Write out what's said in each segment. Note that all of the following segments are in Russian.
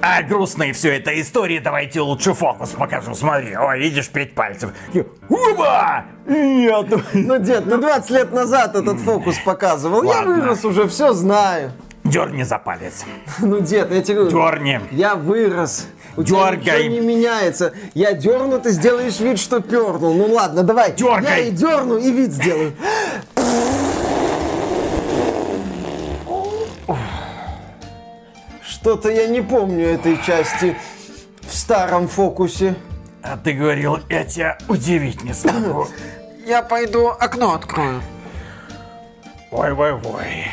А грустные все это истории, давайте лучше фокус покажу. Смотри, о, видишь, пять пальцев. Уба! Нет. Ну, дед, ты 20 лет назад этот фокус показывал. Я Ладно. вырос уже, все знаю. Дерни за палец. Ну, дед, я тебе говорю, Дерни. я вырос. У тебя Дергай. ничего не меняется. Я дерну, ты сделаешь вид, что пернул. Ну ладно, давай. Дергай. Я и дерну, и вид сделаю. Что-то я не помню этой части в старом фокусе. А ты говорил, я тебя удивить не смогу. Я пойду окно открою. Ой-ой-ой.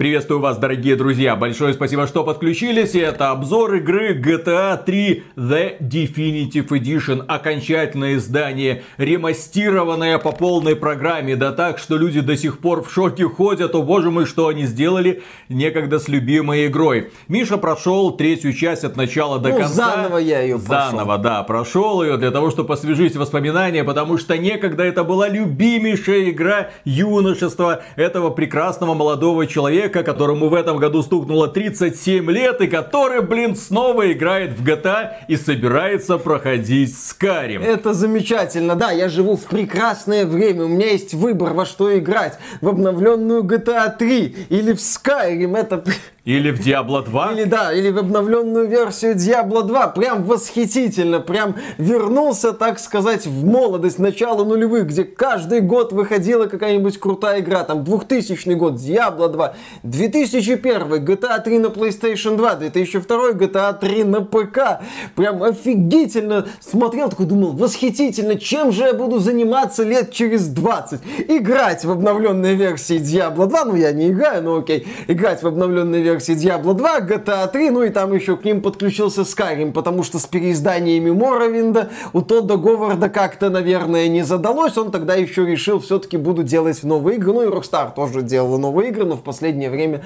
Приветствую вас, дорогие друзья. Большое спасибо, что подключились. Это обзор игры GTA 3 The Definitive Edition. Окончательное издание, ремастированное по полной программе. Да так, что люди до сих пор в шоке ходят. О боже мой, что они сделали некогда с любимой игрой. Миша прошел третью часть от начала до Ну, конца. заново я ее прошел. Заново, да, прошел ее для того, чтобы освежить воспоминания, потому что некогда это была любимейшая игра юношества этого прекрасного молодого человека, которому в этом году стукнуло 37 лет и который, блин, снова играет в GTA и собирается проходить Skyrim. Это замечательно. Да, я живу в прекрасное время. У меня есть выбор, во что играть. В обновленную GTA 3 или в Skyrim. Это... Или в Diablo 2. Или да, или в обновленную версию Diablo 2. Прям восхитительно. Прям вернулся, так сказать, в молодость, начало нулевых, где каждый год выходила какая-нибудь крутая игра. Там 2000 год Diablo 2, 2001 GTA 3 на PlayStation 2, 2002 GTA 3 на ПК. Прям офигительно смотрел, такой думал, восхитительно, чем же я буду заниматься лет через 20? Играть в обновленной версии Diablo 2, ну я не играю, но окей, играть в обновленной версии Diablo 2, GTA 3, ну и там еще к ним подключился Skyrim, потому что с переизданиями Моровинда у Тодда Говарда как-то, наверное, не задалось, он тогда еще решил, все-таки буду делать новые игры, ну и Rockstar тоже делала новые игры, но в последнее время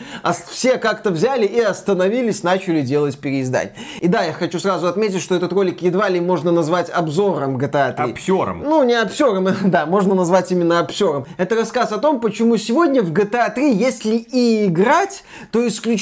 все как-то взяли и остановились, начали делать переиздание. И да, я хочу сразу отметить, что этот ролик едва ли можно назвать обзором GTA 3. Обсером. Ну, не обсером, да, можно назвать именно обсером. Это рассказ о том, почему сегодня в GTA 3, если и играть, то исключительно,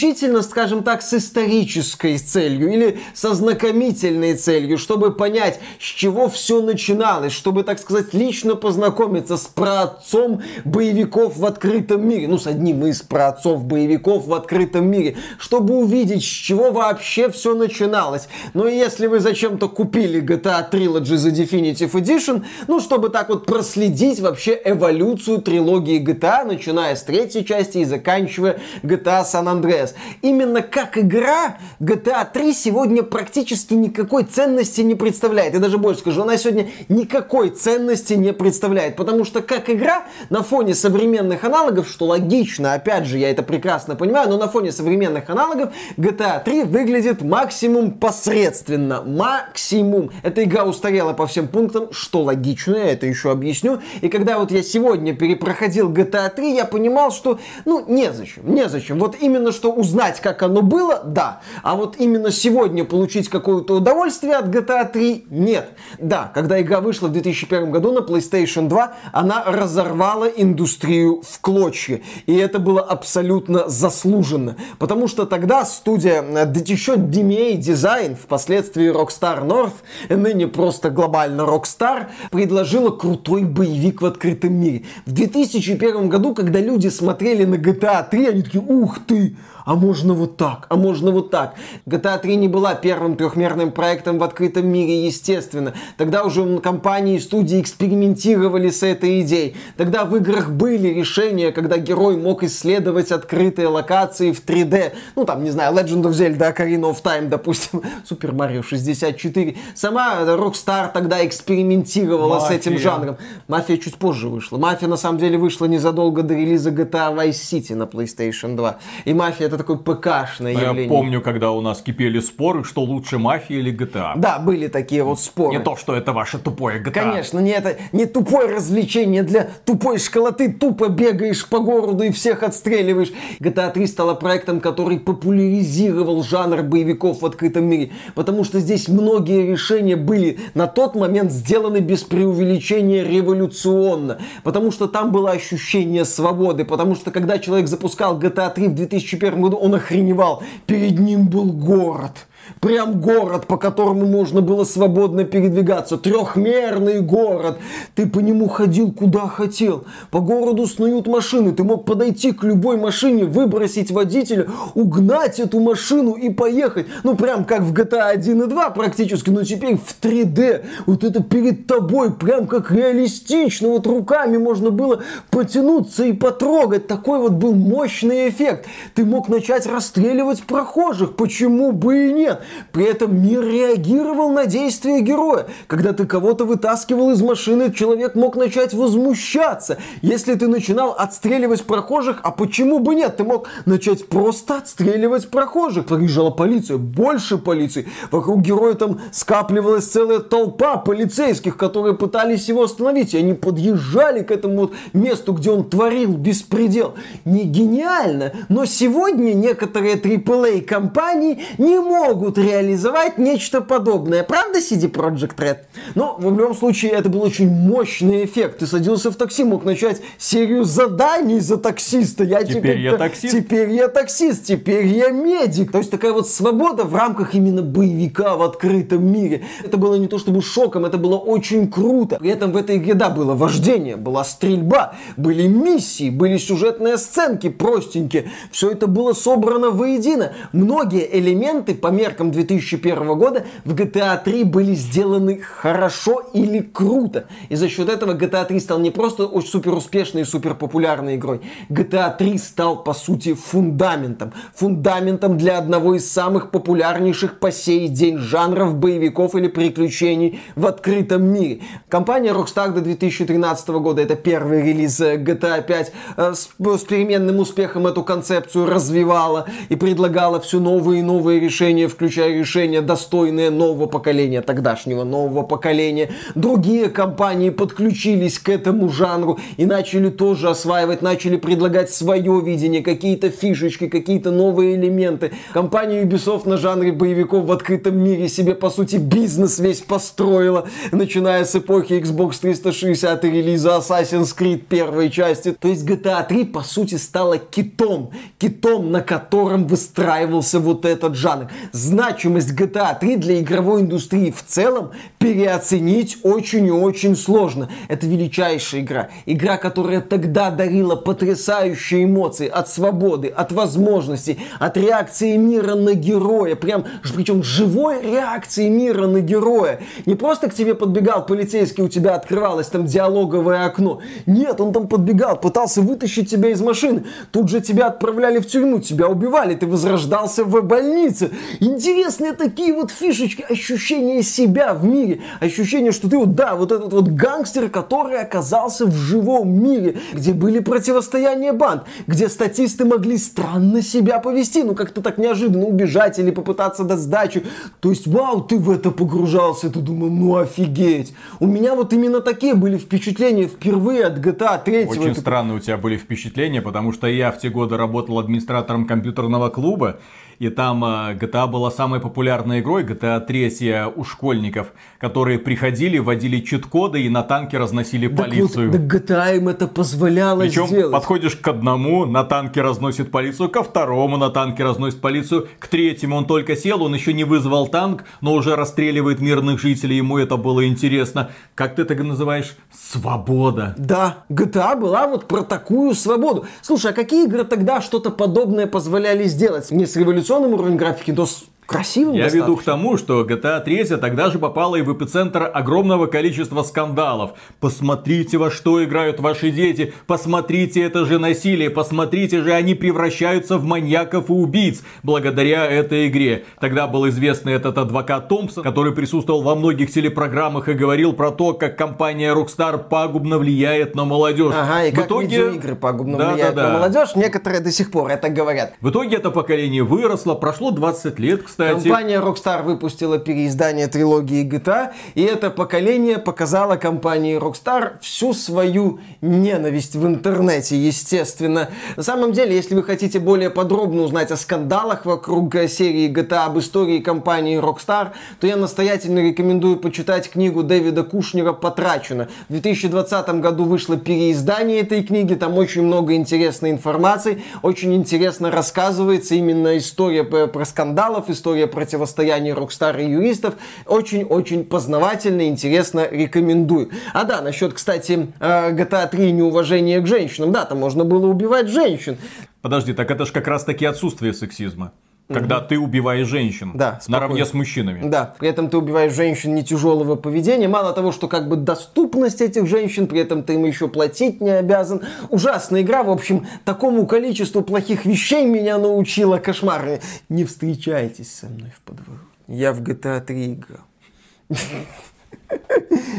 скажем так, с исторической целью или со знакомительной целью, чтобы понять, с чего все начиналось, чтобы, так сказать, лично познакомиться с праотцом боевиков в открытом мире. Ну, с одним из праотцов боевиков в открытом мире, чтобы увидеть, с чего вообще все начиналось. И если вы зачем-то купили GTA Trilogy за Definitive Edition, ну, чтобы так вот проследить вообще эволюцию трилогии GTA, начиная с третьей части и заканчивая GTA San Andreas. Именно как игра GTA 3 сегодня практически никакой ценности не представляет. Я даже больше скажу, она сегодня никакой ценности не представляет, потому что как игра на фоне современных аналогов, что логично, опять же, я это прекрасно понимаю, но на фоне современных аналогов GTA 3 выглядит максимум посредственно. Максимум. Эта игра устарела по всем пунктам, что логично, я это еще объясню. И когда вот я сегодня перепроходил GTA 3, я понимал, что, ну, незачем, незачем. Вот именно что узнать, как оно было, да. А вот именно сегодня получить какое-то удовольствие от GTA 3, нет. Да, когда игра вышла в 2001 году на PlayStation 2, она разорвала индустрию в клочья. И это было абсолютно заслуженно. Потому что тогда студия, э, еще DMA Design, впоследствии Rockstar North, ныне просто глобально Rockstar, предложила крутой боевик в открытом мире. В 2001 году, когда люди смотрели на GTA 3, они такие, ух ты, а можно вот так, а можно вот так. GTA 3 не была первым трехмерным проектом в открытом мире, естественно. Тогда уже компании и студии экспериментировали с этой идеей. Тогда в играх были решения, когда герой мог исследовать открытые локации в 3D. Ну, там, не знаю, Legend of Zelda, Ocarina of Time, допустим, Super Mario 64. Сама Rockstar тогда экспериментировала с этим Мафия. жанром. Мафия чуть позже вышла. Мафия, на самом деле, вышла незадолго до релиза GTA Vice City на PlayStation 2. И Мафия это такое ПКшное Но явление. Я помню, когда у нас кипели споры, что лучше мафия или GTA. Да, были такие вот споры. Не то, что это ваше тупое GTA. Конечно, не это не тупое развлечение для тупой школоты. Тупо бегаешь по городу и всех отстреливаешь. GTA 3 стала проектом, который популяризировал жанр боевиков в открытом мире. Потому что здесь многие решения были на тот момент сделаны без преувеличения революционно. Потому что там было ощущение свободы. Потому что когда человек запускал GTA 3 в 2001 году, он охреневал. Перед ним был город. Прям город, по которому можно было свободно передвигаться. Трехмерный город. Ты по нему ходил куда хотел. По городу снуют машины. Ты мог подойти к любой машине, выбросить водителя, угнать эту машину и поехать. Ну, прям как в GTA 1 и 2 практически, но теперь в 3D. Вот это перед тобой, прям как реалистично. Вот руками можно было потянуться и потрогать. Такой вот был мощный эффект. Ты мог начать расстреливать прохожих. Почему бы и нет? При этом мир реагировал на действия героя. Когда ты кого-то вытаскивал из машины, человек мог начать возмущаться. Если ты начинал отстреливать прохожих, а почему бы нет? Ты мог начать просто отстреливать прохожих. Приезжала полиция, больше полиции. Вокруг героя там скапливалась целая толпа полицейских, которые пытались его остановить. И они подъезжали к этому вот месту, где он творил беспредел. Не гениально, но сегодня некоторые AAA компании не могут реализовать нечто подобное. Правда, CD Projekt Red? Но в любом случае это был очень мощный эффект. Ты садился в такси, мог начать серию заданий за таксиста. Я Теперь я таксист. Теперь я таксист, теперь я медик. То есть такая вот свобода в рамках именно боевика в открытом мире. Это было не то чтобы шоком, это было очень круто. При этом в этой игре, да, было вождение, была стрельба, были миссии, были сюжетные сценки простенькие. Все это было собрано воедино. Многие элементы по меркам 2001 года в GTA 3 были сделаны хорошо или круто. И за счет этого GTA 3 стал не просто очень супер успешной и супер популярной игрой. GTA 3 стал, по сути, фундаментом. Фундаментом для одного из самых популярнейших по сей день жанров боевиков или приключений в открытом мире. Компания Rockstar до 2013 года, это первый релиз э, GTA 5, э, с, с переменным успехом эту концепцию развивала и предлагала все новые и новые решения, включая решения, достойные нового поколения, тогдашнего нового поколения. Другие компании подключились к этому жанру и начали тоже осваивать, начали предлагать свое видение, какие-то фишечки, какие-то новые элементы. Компания Ubisoft на жанре боевиков в открытом мире себе, по сути, бизнес весь построила, начиная с эпохи Xbox 360 и релиза Assassin's Creed первой части. То есть GTA 3, по сути, стала китом, китом, на котором выстраивался вот этот жанр. Значимость GTA 3 для игровой индустрии в целом переоценить очень и очень сложно. Это величайшая игра. Игра, которая тогда дарила потрясающие эмоции от свободы, от возможностей, от реакции мира на героя. Прям, причем живой реакции мира на героя. Не просто к тебе подбегал полицейский, у тебя открывалось там диалоговое окно. Нет, он там подбегал, пытался вытащить тебя из машины. Тут же тебя отправляли в тюрьму, тебя убивали, ты возрождался в больнице. Интересные такие вот фишечки, ощущение себя в мире. Ощущение, что ты вот, да, вот этот вот гангстер, который оказался в живом мире, где были противостояния банд, где статисты могли странно себя повести, ну как-то так неожиданно убежать или попытаться дать сдачу. То есть, вау, ты в это погружался, ты думал, ну офигеть. У меня вот именно такие были впечатления впервые от GTA 3. Очень Это- странные у тебя были впечатления, потому что я в те годы работал администратором компьютерного клуба, и там э, GTA была самой популярной игрой, GTA 3 у школьников, которые приходили, вводили чит-коды и на танке разносили Так вот, полицию. да GTA им это позволяло Причем сделать. подходишь к одному, на танке разносит полицию, ко второму на танке разносит полицию, к третьему он только сел, он еще не вызвал танк, но уже расстреливает мирных жителей, ему это было интересно. Как ты это называешь? Свобода. Да, GTA была вот про такую свободу. Слушай, а какие игры тогда что-то подобное позволяли сделать? Не с революционным уровнем графики, с красивым Я достаточно. веду к тому, что GTA 3 тогда же попала и в эпицентр огромного количества скандалов. Посмотрите, во что играют ваши дети, посмотрите, это же насилие, посмотрите же, они превращаются в маньяков и убийц благодаря этой игре. Тогда был известный этот адвокат Томпсон, который присутствовал во многих телепрограммах и говорил про то, как компания Rockstar пагубно влияет на молодежь. Ага, и в как итоге... видеоигры пагубно Да, влияют да, да. на молодежь. Некоторые до сих пор это говорят. В итоге это поколение выросло, прошло 20 лет, кстати. Компания Rockstar выпустила переиздание трилогии GTA, и это поколение показало компании Rockstar всю свою ненависть в интернете, естественно. На самом деле, если вы хотите более подробно узнать о скандалах вокруг э, серии GTA, об истории компании Rockstar, то я настоятельно рекомендую почитать книгу Дэвида Кушнера «Потрачено». В 2020 году вышло переиздание этой книги, там очень много интересной информации, очень интересно рассказывается именно история п- про скандалов, история противостояния Rockstar и юристов. Очень-очень познавательно, интересно, рекомендую. А да, насчет, кстати, э, GTA 3 неуважения к женщинам. Да, там можно было убивать женщин. Подожди, так это же как раз таки отсутствие сексизма. Когда ты убиваешь женщин Да, наравне спокойно. с мужчинами. Да, при этом ты убиваешь женщин не тяжелого поведения. Мало того, что как бы доступность этих женщин, при этом ты им еще платить не обязан. Ужасная игра, в общем, такому количеству плохих вещей меня научила кошмар. Не встречайтесь со мной в подворот. Я в GTA 3 играл.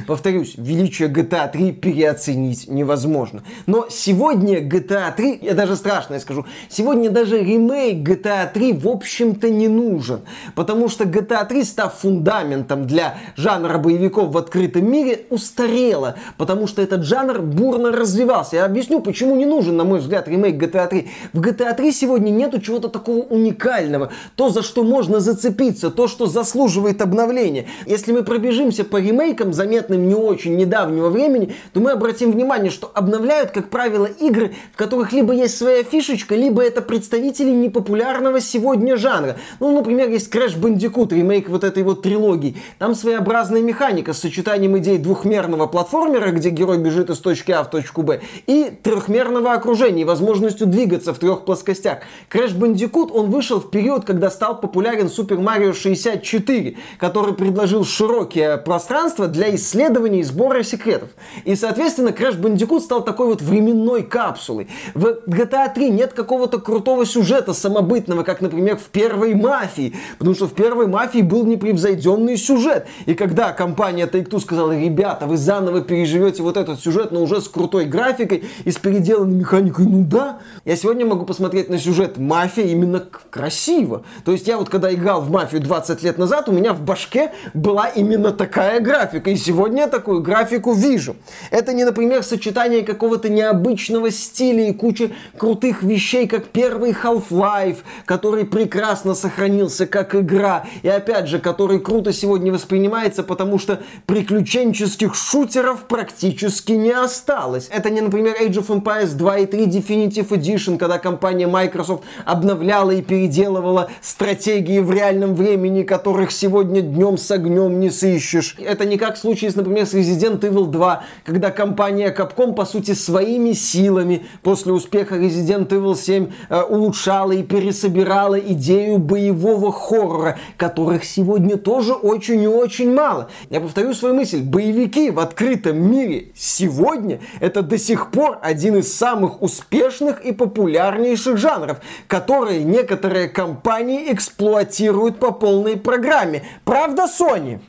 Повторюсь, величие GTA 3 переоценить невозможно. Но сегодня GTA 3, я даже страшно скажу, сегодня даже ремейк GTA 3 в общем-то не нужен. Потому что GTA 3, став фундаментом для жанра боевиков в открытом мире, устарела. Потому что этот жанр бурно развивался. Я объясню, почему не нужен, на мой взгляд, ремейк GTA 3. В GTA 3 сегодня нету чего-то такого уникального. То, за что можно зацепиться, то, что заслуживает обновления. Если мы пробежимся по ремейкам, заметным не очень недавнего времени, то мы обратим внимание, что обновляют, как правило, игры, в которых либо есть своя фишечка, либо это представители непопулярного сегодня жанра. Ну, например, есть Crash Bandicoot, ремейк вот этой вот трилогии. Там своеобразная механика с сочетанием идей двухмерного платформера, где герой бежит из точки А в точку Б, и трехмерного окружения, и возможностью двигаться в трех плоскостях. Crash Bandicoot, он вышел в период, когда стал популярен Super Mario 64, который предложил широкие пространства для исследований и сбора секретов. И, соответственно, Crash Bandicoot стал такой вот временной капсулой. В GTA 3 нет какого-то крутого сюжета самобытного, как, например, в первой мафии. Потому что в первой мафии был непревзойденный сюжет. И когда компания Take-Two сказала, ребята, вы заново переживете вот этот сюжет, но уже с крутой графикой и с переделанной механикой, ну да. Я сегодня могу посмотреть на сюжет мафия именно красиво. То есть я вот когда играл в мафию 20 лет назад, у меня в башке была именно такая графика. И сегодня я такую графику вижу. Это не, например, сочетание какого-то необычного стиля и кучи крутых вещей, как первый Half-Life, который прекрасно сохранился как игра. И опять же, который круто сегодня воспринимается, потому что приключенческих шутеров практически не осталось. Это не, например, Age of Empires 2 и 3 Definitive Edition, когда компания Microsoft обновляла и переделывала стратегии в реальном времени, которых сегодня днем с огнем не сыщешь. Это не как в случае, например, с Resident Evil 2, когда компания Capcom, по сути, своими силами после успеха Resident Evil 7 э, улучшала и пересобирала идею боевого хоррора, которых сегодня тоже очень и очень мало. Я повторю свою мысль. Боевики в открытом мире сегодня это до сих пор один из самых успешных и популярнейших жанров, которые некоторые компании эксплуатируют по полной программе. Правда, Sony?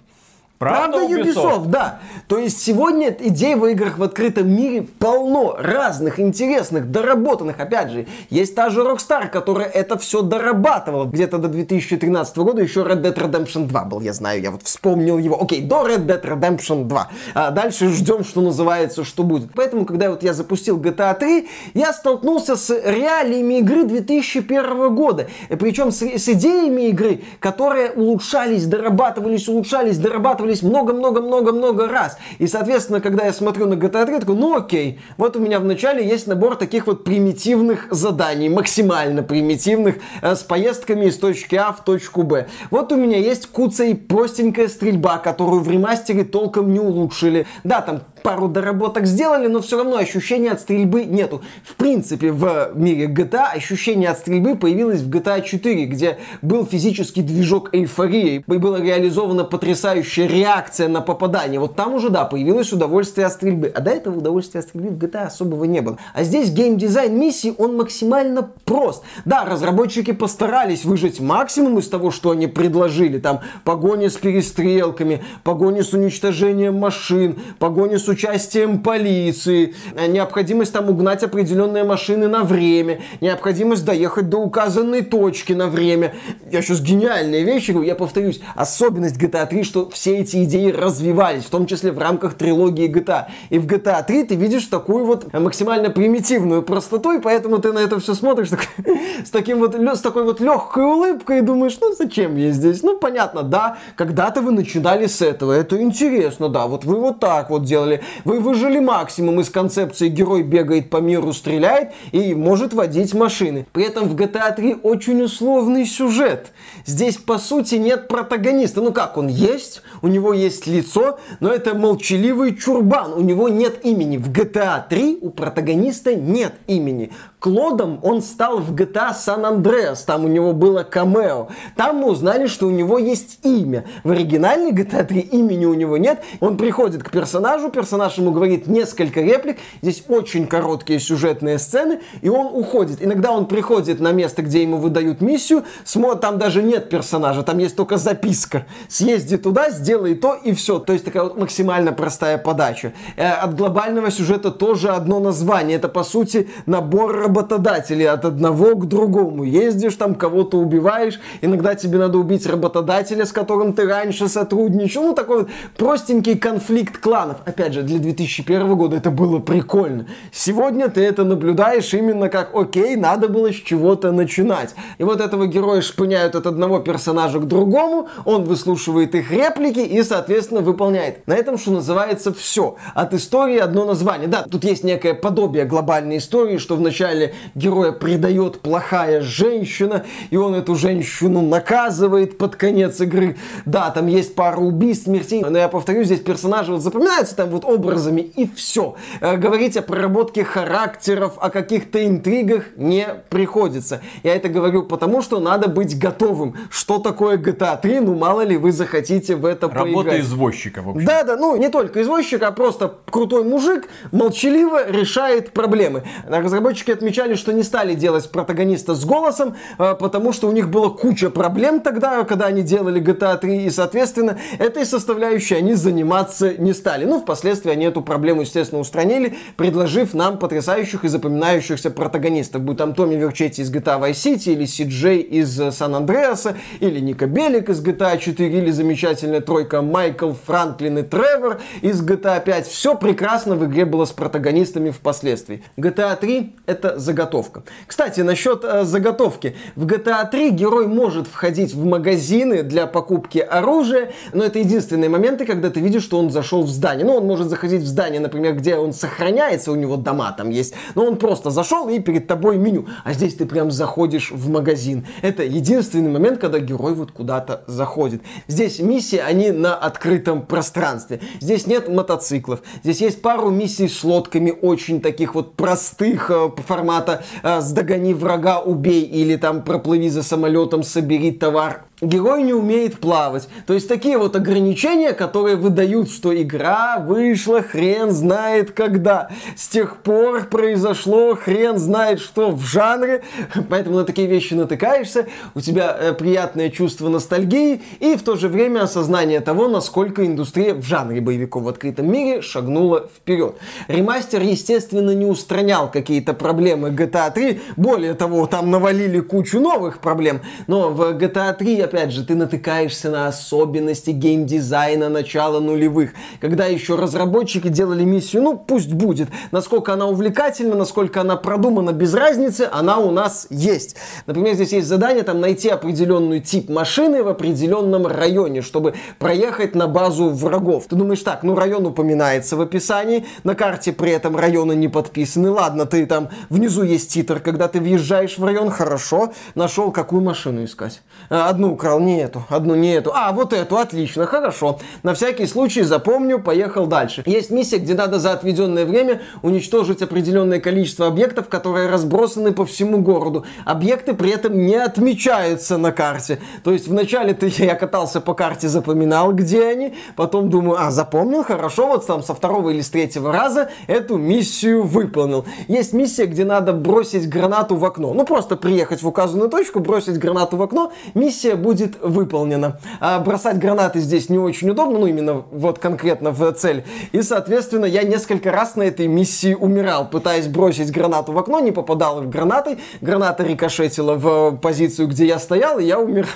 Правда, Ubisoft? да. То есть сегодня идей в играх в открытом мире полно разных, интересных, доработанных. Опять же, есть та же Rockstar, которая это все дорабатывала. Где-то до 2013 года еще Red Dead Redemption 2 был, я знаю, я вот вспомнил его. Окей, до Red Dead Redemption 2. А дальше ждем, что называется, что будет. Поэтому, когда вот я запустил GTA 3, я столкнулся с реалиями игры 2001 года. Причем с, с идеями игры, которые улучшались, дорабатывались, улучшались, дорабатывались много-много-много-много раз. И, соответственно, когда я смотрю на GTA 3, я такой, ну окей, вот у меня вначале есть набор таких вот примитивных заданий, максимально примитивных, э, с поездками из точки А в точку Б. Вот у меня есть куца и простенькая стрельба, которую в ремастере толком не улучшили. Да, там пару доработок сделали, но все равно ощущения от стрельбы нету. В принципе, в мире GTA ощущение от стрельбы появилось в GTA 4, где был физический движок эйфории, и была реализована потрясающая реакция на попадание. Вот там уже, да, появилось удовольствие от стрельбы. А до этого удовольствия от стрельбы в GTA особого не было. А здесь геймдизайн миссии, он максимально прост. Да, разработчики постарались выжать максимум из того, что они предложили. Там погони с перестрелками, погони с уничтожением машин, погони с участием полиции, э, необходимость там угнать определенные машины на время, необходимость доехать до указанной точки на время. Я сейчас гениальные вещи говорю, я повторюсь, особенность GTA 3, что все эти идеи развивались, в том числе в рамках трилогии GTA. И в GTA 3 ты видишь такую вот максимально примитивную простоту, и поэтому ты на это все смотришь так, с, таким вот, с такой вот легкой улыбкой и думаешь, ну зачем я здесь? Ну понятно, да, когда-то вы начинали с этого, это интересно, да, вот вы вот так вот делали, вы выжили максимум из концепции герой бегает по миру, стреляет и может водить машины. При этом в GTA 3 очень условный сюжет. Здесь по сути нет протагониста, ну как, он есть, у него есть лицо, но это молчаливый чурбан, у него нет имени. В GTA 3 у протагониста нет имени. Клодом он стал в GTA San Andreas, там у него было камео. Там мы узнали, что у него есть имя. В оригинальной GTA 3 имени у него нет. Он приходит к персонажу, персонаж ему говорит несколько реплик. Здесь очень короткие сюжетные сцены, и он уходит. Иногда он приходит на место, где ему выдают миссию, смотрит, там даже нет персонажа, там есть только записка. Съезди туда, сделай то, и все. То есть такая вот максимально простая подача. Э, от глобального сюжета тоже одно название. Это, по сути, набор работодателей от одного к другому. Ездишь там, кого-то убиваешь, иногда тебе надо убить работодателя, с которым ты раньше сотрудничал. Ну, такой вот простенький конфликт кланов. Опять же, для 2001 года это было прикольно. Сегодня ты это наблюдаешь именно как, окей, надо было с чего-то начинать. И вот этого героя шпыняют от одного персонажа к другому, он выслушивает их реплики и, соответственно, выполняет. На этом, что называется, все. От истории одно название. Да, тут есть некое подобие глобальной истории, что в начале деле героя предает плохая женщина, и он эту женщину наказывает под конец игры. Да, там есть пара убийств, смертей, но я повторю, здесь персонажи вот запоминаются там вот образами, и все. Э, говорить о проработке характеров, о каких-то интригах не приходится. Я это говорю потому, что надо быть готовым. Что такое GTA 3? Ну, мало ли вы захотите в это Работа поиграть. извозчика, в общем. Да, да, ну не только извозчика, а просто крутой мужик молчаливо решает проблемы. Разработчики отмечали, что не стали делать протагониста с голосом, э, потому что у них было куча проблем тогда, когда они делали GTA 3, и, соответственно, этой составляющей они заниматься не стали. Ну, впоследствии они эту проблему, естественно, устранили, предложив нам потрясающих и запоминающихся протагонистов. Будь там Томми Верчетти из GTA Vice City, или Си Джей из Сан Андреаса, или Ника Белик из GTA 4, или замечательная тройка Майкл, Франклин и Тревор из GTA 5. Все прекрасно в игре было с протагонистами впоследствии. GTA 3 это заготовка. Кстати, насчет э, заготовки. В GTA 3 герой может входить в магазины для покупки оружия, но это единственные моменты, когда ты видишь, что он зашел в здание. Ну, он может заходить в здание, например, где он сохраняется, у него дома там есть, но он просто зашел и перед тобой меню. А здесь ты прям заходишь в магазин. Это единственный момент, когда герой вот куда-то заходит. Здесь миссии, они на открытом пространстве. Здесь нет мотоциклов. Здесь есть пару миссий с лодками, очень таких вот простых, э, формата э, «Сдогони врага, убей» или там «Проплыви за самолетом, собери товар» герой не умеет плавать. То есть такие вот ограничения, которые выдают, что игра вышла хрен знает когда. С тех пор произошло хрен знает что в жанре, поэтому на такие вещи натыкаешься, у тебя э, приятное чувство ностальгии и в то же время осознание того, насколько индустрия в жанре боевиков в открытом мире шагнула вперед. Ремастер, естественно, не устранял какие-то проблемы GTA 3, более того, там навалили кучу новых проблем, но в GTA 3 опять же, ты натыкаешься на особенности геймдизайна начала нулевых, когда еще разработчики делали миссию, ну, пусть будет. Насколько она увлекательна, насколько она продумана, без разницы, она у нас есть. Например, здесь есть задание там найти определенный тип машины в определенном районе, чтобы проехать на базу врагов. Ты думаешь, так, ну, район упоминается в описании, на карте при этом районы не подписаны. Ладно, ты там, внизу есть титр, когда ты въезжаешь в район, хорошо, нашел, какую машину искать. Одну украл? Не эту. Одну не эту. А, вот эту. Отлично. Хорошо. На всякий случай запомню. Поехал дальше. Есть миссия, где надо за отведенное время уничтожить определенное количество объектов, которые разбросаны по всему городу. Объекты при этом не отмечаются на карте. То есть вначале ты, я катался по карте, запоминал, где они. Потом думаю, а, запомнил, хорошо. Вот там со второго или с третьего раза эту миссию выполнил. Есть миссия, где надо бросить гранату в окно. Ну, просто приехать в указанную точку, бросить гранату в окно, миссия будет выполнена. А бросать гранаты здесь не очень удобно, ну, именно вот конкретно в цель. И, соответственно, я несколько раз на этой миссии умирал, пытаясь бросить гранату в окно, не попадал в гранаты, граната рикошетила в позицию, где я стоял, и я умирал.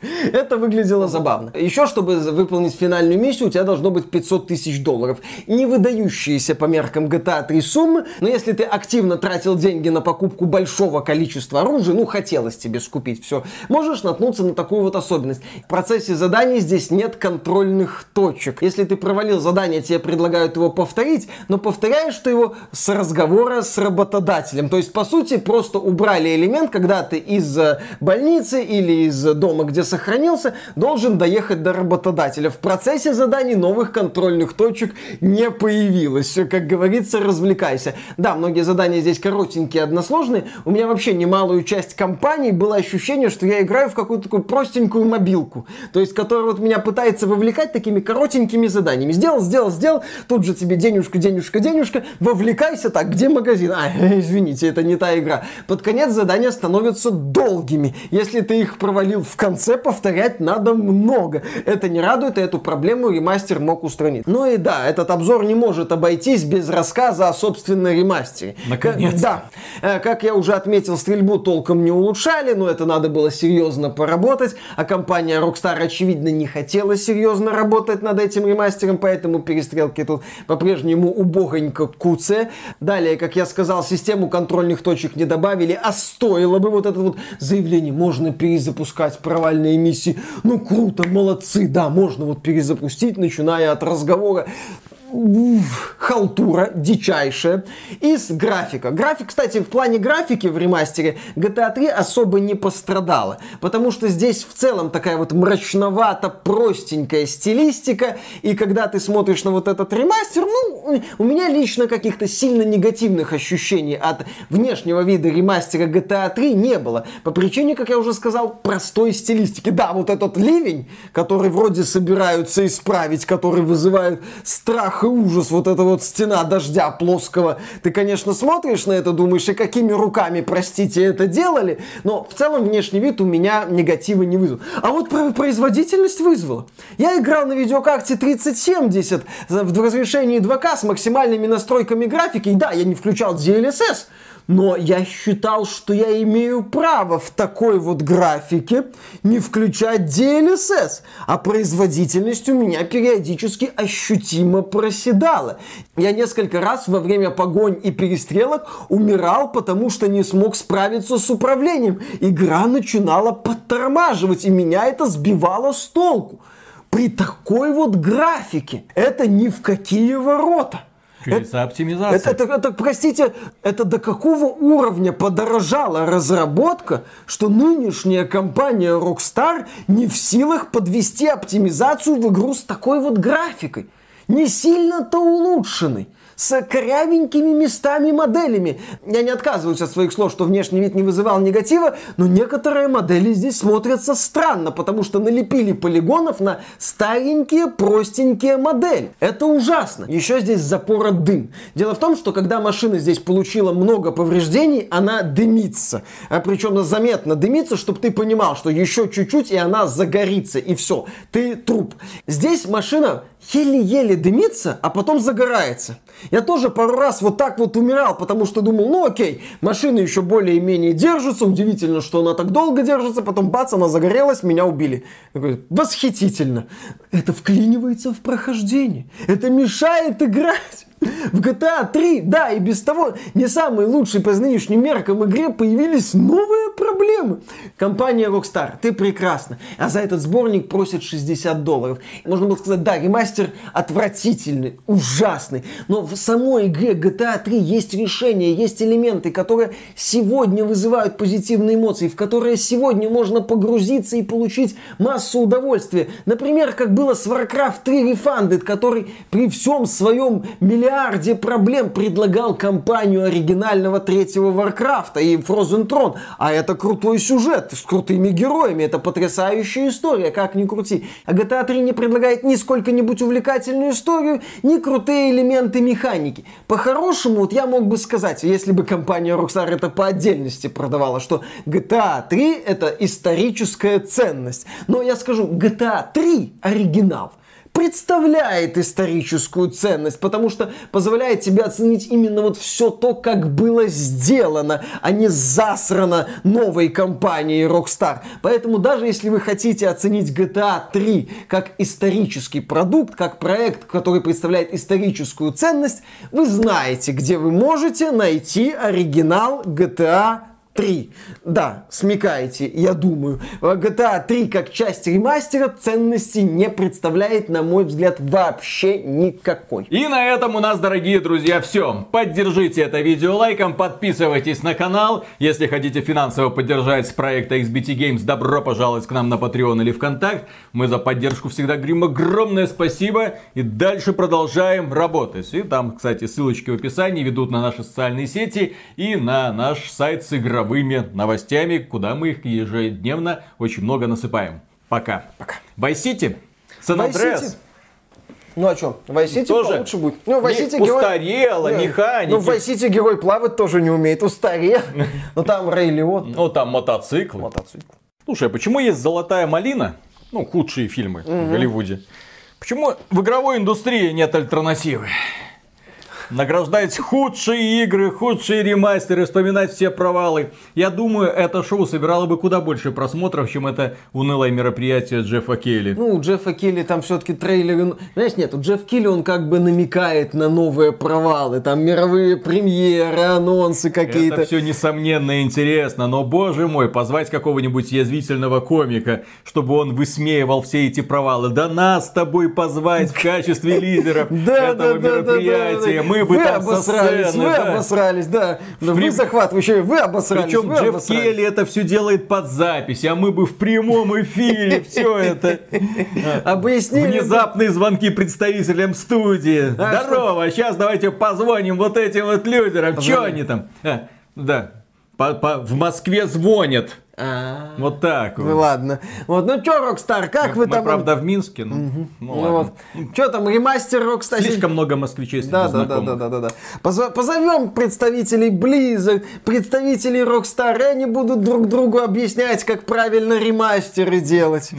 Это выглядело забавно. Еще, чтобы выполнить финальную миссию, у тебя должно быть 500 тысяч долларов. Не выдающиеся по меркам GTA 3 суммы, но если ты активно тратил деньги на покупку большого количества оружия, ну, хотелось тебе скупить все, можешь наткнуться на такую вот особенность. В процессе заданий здесь нет контрольных точек. Если ты провалил задание, тебе предлагают его повторить, но повторяешь ты его с разговора с работодателем. То есть, по сути, просто убрали элемент, когда ты из э, больницы или из дома, где сохранился, должен доехать до работодателя. В процессе заданий новых контрольных точек не появилось. Как говорится, развлекайся. Да, многие задания здесь коротенькие, односложные. У меня вообще немалую часть компании было ощущение, что я играю в какую-то такую простенькую мобилку. То есть, которая вот меня пытается вовлекать такими коротенькими заданиями. Сделал, сделал, сделал, тут же тебе денежка, денежка, денежка, вовлекайся, так, где магазин? А, извините, это не та игра. Под конец задания становятся долгими. Если ты их провалил в конце, повторять надо много. Это не радует, и эту проблему ремастер мог устранить. Ну и да, этот обзор не может обойтись без рассказа о собственной ремастере. Наконец. Да. Э, как я уже отметил, стрельбу толком не улучшали, но это надо было серьезно поработать, а компания Rockstar, очевидно, не хотела серьезно работать над этим ремастером, поэтому перестрелки тут по-прежнему убогонько куце. Далее, как я сказал, систему контрольных точек не добавили, а стоило бы вот это вот заявление, можно перезапускать провальные специальные миссии. Ну круто, молодцы, да, можно вот перезапустить, начиная от разговора халтура дичайшая. Из графика. График, кстати, в плане графики в ремастере GTA 3 особо не пострадала. Потому что здесь в целом такая вот мрачновато простенькая стилистика. И когда ты смотришь на вот этот ремастер, ну, у меня лично каких-то сильно негативных ощущений от внешнего вида ремастера GTA 3 не было. По причине, как я уже сказал, простой стилистики. Да, вот этот ливень, который вроде собираются исправить, который вызывает страх и ужас, вот эта вот стена дождя плоского. Ты, конечно, смотришь на это, думаешь, и какими руками, простите, это делали, но в целом внешний вид у меня негатива не вызвал. А вот производительность вызвала. Я играл на видеокарте 3070 в разрешении 2К с максимальными настройками графики, и да, я не включал DLSS, но я считал, что я имею право в такой вот графике не включать DLSS, а производительность у меня периодически ощутимо проседала. Я несколько раз во время погонь и перестрелок умирал, потому что не смог справиться с управлением. Игра начинала подтормаживать, и меня это сбивало с толку. При такой вот графике это ни в какие ворота. Это, оптимизация. Это, это, это, простите, это до какого уровня подорожала разработка, что нынешняя компания Rockstar не в силах подвести оптимизацию в игру с такой вот графикой? Не сильно-то улучшенной с корявенькими местами моделями. Я не отказываюсь от своих слов, что внешний вид не вызывал негатива, но некоторые модели здесь смотрятся странно, потому что налепили полигонов на старенькие простенькие модели. Это ужасно. Еще здесь запора дым. Дело в том, что когда машина здесь получила много повреждений, она дымится. А причем заметно дымится, чтобы ты понимал, что еще чуть-чуть и она загорится, и все, ты труп. Здесь машина еле-еле дымится, а потом загорается. Я тоже пару раз вот так вот умирал, потому что думал, ну окей, машина еще более-менее держится, удивительно, что она так долго держится, потом бац, она загорелась, меня убили. Такой, восхитительно. Это вклинивается в прохождение, это мешает играть. В GTA 3, да, и без того не самые лучшие по нынешним меркам игре появились новые проблемы. Компания Rockstar, ты прекрасна, а за этот сборник просят 60 долларов. Можно было сказать, да, ремастер отвратительный, ужасный, но в самой игре GTA 3 есть решения, есть элементы, которые сегодня вызывают позитивные эмоции, в которые сегодня можно погрузиться и получить массу удовольствия. Например, как было с Warcraft 3 Refunded, который при всем своем миллиарде проблем предлагал кампанию оригинального третьего Варкрафта и Frozen Throne. А это крутой сюжет с крутыми героями. Это потрясающая история, как ни крути. А GTA 3 не предлагает ни сколько-нибудь увлекательную историю, ни крутые элементы механики. По-хорошему, вот я мог бы сказать, если бы компания Rockstar это по отдельности продавала, что GTA 3 это историческая ценность. Но я скажу, GTA 3 оригинал – представляет историческую ценность, потому что позволяет тебе оценить именно вот все то, как было сделано, а не засрано новой компанией Rockstar. Поэтому даже если вы хотите оценить GTA 3 как исторический продукт, как проект, который представляет историческую ценность, вы знаете, где вы можете найти оригинал GTA 3. Да, смекаете, я думаю. GTA 3 как часть ремастера ценности не представляет, на мой взгляд, вообще никакой. И на этом у нас, дорогие друзья, все. Поддержите это видео лайком, подписывайтесь на канал. Если хотите финансово поддержать проект XBT Games, добро пожаловать к нам на Patreon или ВКонтакт. Мы за поддержку всегда говорим огромное спасибо. И дальше продолжаем работать. И там, кстати, ссылочки в описании ведут на наши социальные сети и на наш сайт с игровым мировыми новостями, куда мы их ежедневно очень много насыпаем. Пока. Пока. Вайсити, Сан Андреас. Ну а что, в Vice тоже лучше будет. Ну, в Vice герой... Устарела, Нет. механики. Ну, в Vice герой плавать тоже не умеет, устарел. Ну, там Рей Лиот. Ну, там мотоцикл. Мотоцикл. Слушай, а почему есть «Золотая малина»? Ну, худшие фильмы в Голливуде. Почему в игровой индустрии нет альтернативы? Награждать худшие игры, худшие ремастеры, вспоминать все провалы. Я думаю, это шоу собирало бы куда больше просмотров, чем это унылое мероприятие Джеффа Келли. Ну, у Джеффа Келли там все-таки трейлеры... Ну, знаешь, нет, у Джефф Келли он как бы намекает на новые провалы. Там мировые премьеры, анонсы какие-то. Это все несомненно интересно, но, боже мой, позвать какого-нибудь язвительного комика, чтобы он высмеивал все эти провалы. Да нас с тобой позвать в качестве лидеров этого мероприятия. Мы мы бы вы там обосрались, сцены, вы да. обосрались, да. Но При... Вы захватывающие, вы обосрались, Причем вы Джефф обосрались. Келли это все делает под запись, а мы бы в прямом эфире все это. Объяснили. Внезапные звонки представителям студии. А Здорово, сейчас давайте позвоним вот этим вот людям. Че они там? А, Да, в Москве звонят. А, Вот так Ну вот. ладно. Вот, ну чё, Rockstar, как вы Мы, там... правда, в Минске. Ну, ну Ну ладно. вот. Чё там, ремастер Rockstar? Слишком много москвичей среди Да, да, да, да, да, да, да. Позов- Позовем представителей Blizzard, представителей Rockstar, и они будут друг другу объяснять, как правильно ремастеры делать.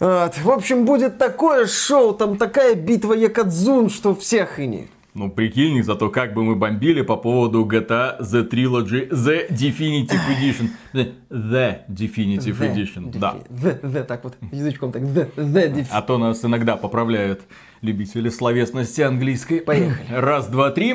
Вот. В общем, будет такое шоу, там такая битва Якадзун, что всех и не. Ну, прикинь, зато как бы мы бомбили по поводу GTA The Trilogy The Definitive Edition. The, the Definitive Edition, да. The, the, так вот, язычком так, the, the def- А то нас иногда поправляют любители словесности английской. Поехали. Раз, два, три.